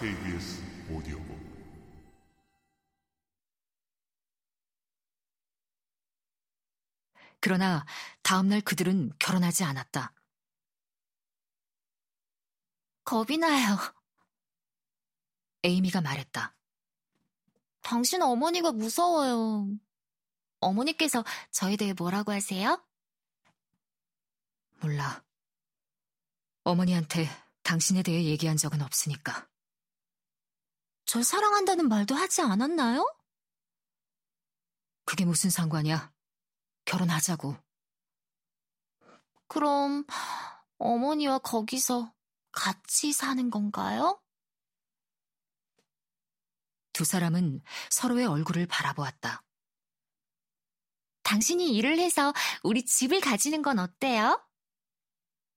KBS 오디오북 그러나 다음날 그들은 결혼하지 않았다. 겁이 나요. 에이미가 말했다. 당신 어머니가 무서워요. 어머니께서 저에 대해 뭐라고 하세요? 몰라. 어머니한테 당신에 대해 얘기한 적은 없으니까. 절 사랑한다는 말도 하지 않았나요? 그게 무슨 상관이야? 결혼하자고. 그럼 어머니와 거기서 같이 사는 건가요? 두 사람은 서로의 얼굴을 바라보았다. 당신이 일을 해서 우리 집을 가지는 건 어때요?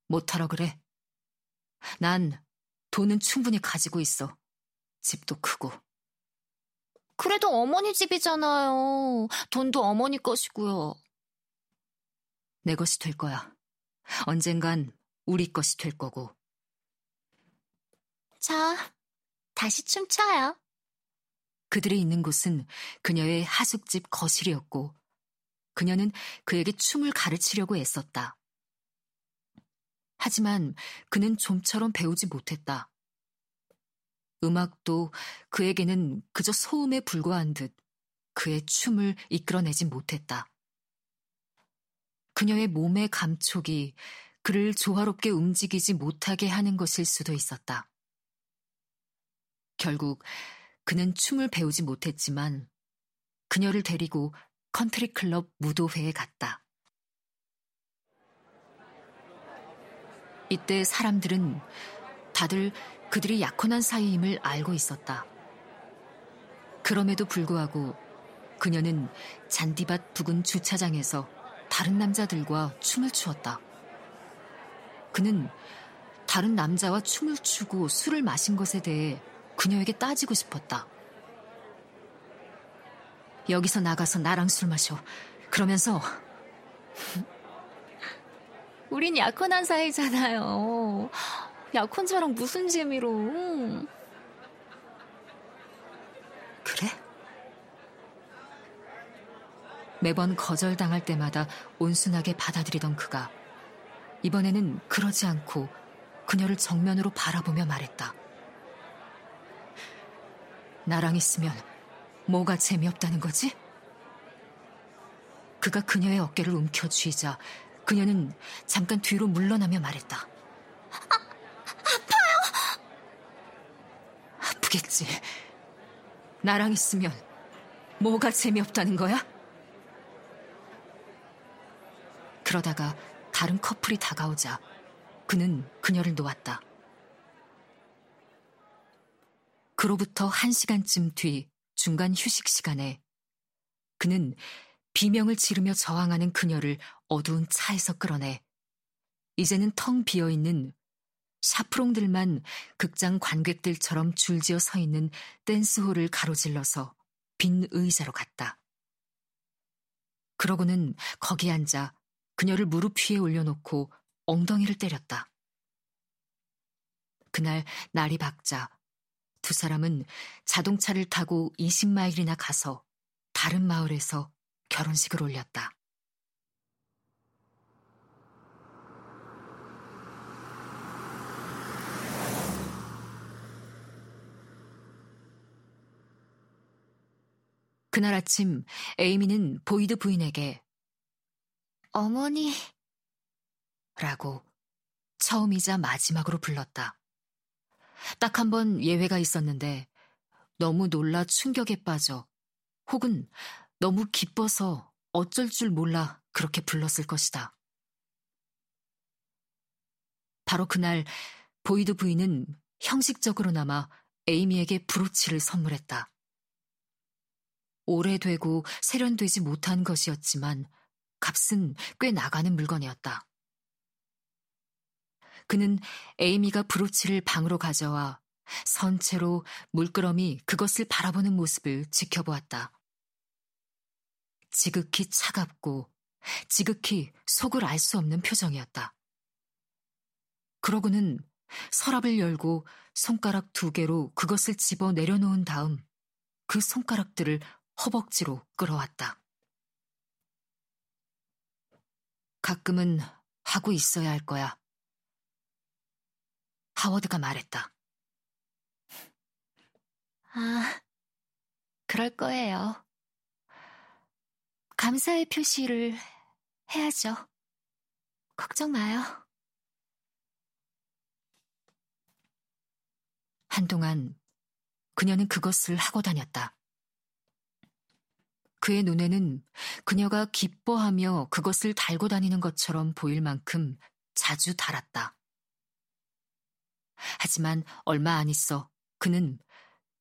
못하러 그래. 난 돈은 충분히 가지고 있어. 집도 크고. 그래도 어머니 집이잖아요. 돈도 어머니 것이고요. 내 것이 될 거야. 언젠간 우리 것이 될 거고. 자, 다시 춤춰요. 그들이 있는 곳은 그녀의 하숙집 거실이었고, 그녀는 그에게 춤을 가르치려고 애썼다. 하지만 그는 좀처럼 배우지 못했다. 음악도 그에게는 그저 소음에 불과한 듯 그의 춤을 이끌어내지 못했다. 그녀의 몸의 감촉이 그를 조화롭게 움직이지 못하게 하는 것일 수도 있었다. 결국 그는 춤을 배우지 못했지만 그녀를 데리고 컨트리 클럽 무도회에 갔다. 이때 사람들은 다들 그들이 약혼한 사이임을 알고 있었다. 그럼에도 불구하고 그녀는 잔디밭 부근 주차장에서 다른 남자들과 춤을 추었다. 그는 다른 남자와 춤을 추고 술을 마신 것에 대해 그녀에게 따지고 싶었다. 여기서 나가서 나랑 술 마셔. 그러면서 우린 약혼한 사이잖아요. 약혼자랑 무슨 재미로. 그래? 매번 거절당할 때마다 온순하게 받아들이던 그가 이번에는 그러지 않고 그녀를 정면으로 바라보며 말했다. 나랑 있으면 뭐가 재미없다는 거지? 그가 그녀의 어깨를 움켜쥐자 그녀는 잠깐 뒤로 물러나며 말했다. 아, 아파요! 아프겠지. 나랑 있으면 뭐가 재미없다는 거야? 그러다가 다른 커플이 다가오자 그는 그녀를 놓았다. 그로부터 한 시간쯤 뒤 중간 휴식 시간에 그는 비명을 지르며 저항하는 그녀를 어두운 차에서 끌어내 이제는 텅 비어 있는 샤프롱들만 극장 관객들처럼 줄지어 서 있는 댄스홀을 가로질러서 빈 의자로 갔다. 그러고는 거기 앉아 그녀를 무릎 위에 올려놓고 엉덩이를 때렸다. 그날 날이 밝자 두 사람은 자동차를 타고 20마일이나 가서 다른 마을에서 결혼식을 올렸다. 그날 아침 에이미는 보이드 부인에게 어머니 라고 처음이자 마지막으로 불렀다. 딱 한 번 예외가 있었는데 너무 놀라 충격에 빠져 혹은 너무 기뻐서 어쩔 줄 몰라 그렇게 불렀을 것이다. 바로 그날 보이드 부인은 형식적으로나마 에이미에게 브로치를 선물했다. 오래되고 세련되지 못한 것이었지만 값은 꽤 나가는 물건이었다. 그는 에이미가 브로치를 방으로 가져와 선체로 물끄러미 그것을 바라보는 모습을 지켜보았다. 지극히 차갑고 지극히 속을 알 수 없는 표정이었다. 그러고는 서랍을 열고 손가락 두 개로 그것을 집어 내려놓은 다음 그 손가락들을 허벅지로 끌어왔다. 가끔은 하고 있어야 할 거야. 하워드가 말했다. 아, 그럴 거예요. 감사의 표시를 해야죠. 걱정 마요. 한동안 그녀는 그것을 하고 다녔다. 그의 눈에는 그녀가 기뻐하며 그것을 달고 다니는 것처럼 보일 만큼 자주 달았다. 하지만 얼마 안 있어 그는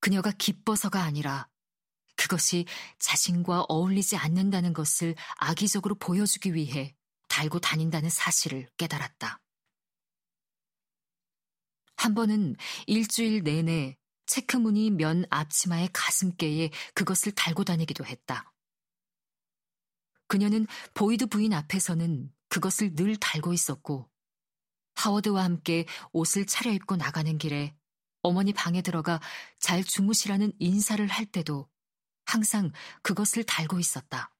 그녀가 기뻐서가 아니라 그것이 자신과 어울리지 않는다는 것을 악의적으로 보여주기 위해 달고 다닌다는 사실을 깨달았다. 한 번은 일주일 내내 체크무늬 면 앞치마의 가슴께에 그것을 달고 다니기도 했다. 그녀는 보이드 부인 앞에서는 그것을 늘 달고 있었고 하워드와 함께 옷을 차려입고 나가는 길에 어머니 방에 들어가 잘 주무시라는 인사를 할 때도 항상 그것을 달고 있었다.